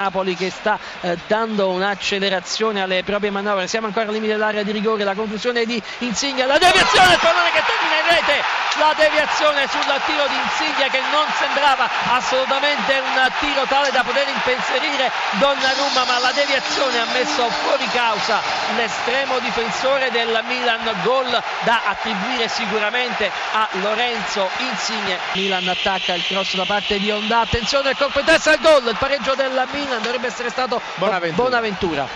Napoli che sta eh, dando un'accelerazione alle proprie manovre, siamo ancora al limite dell'area di rigore, la conclusione di Insigne, la deviazione, il pallone che termina in rete, la deviazione sul tiro di Insigne che non sembrava assolutamente un tiro tale da poter impensierire Donnarumma, ma la deviazione ha messo fuori causa l'estremo difensore del Milan, gol da attribuire sicuramente a Lorenzo Insigne. Milan attacca il cross da parte di Onda, attenzione il colpo in testa al gol, il pareggio del Milan dovrebbe essere stato Bonaventura. Bonaventura.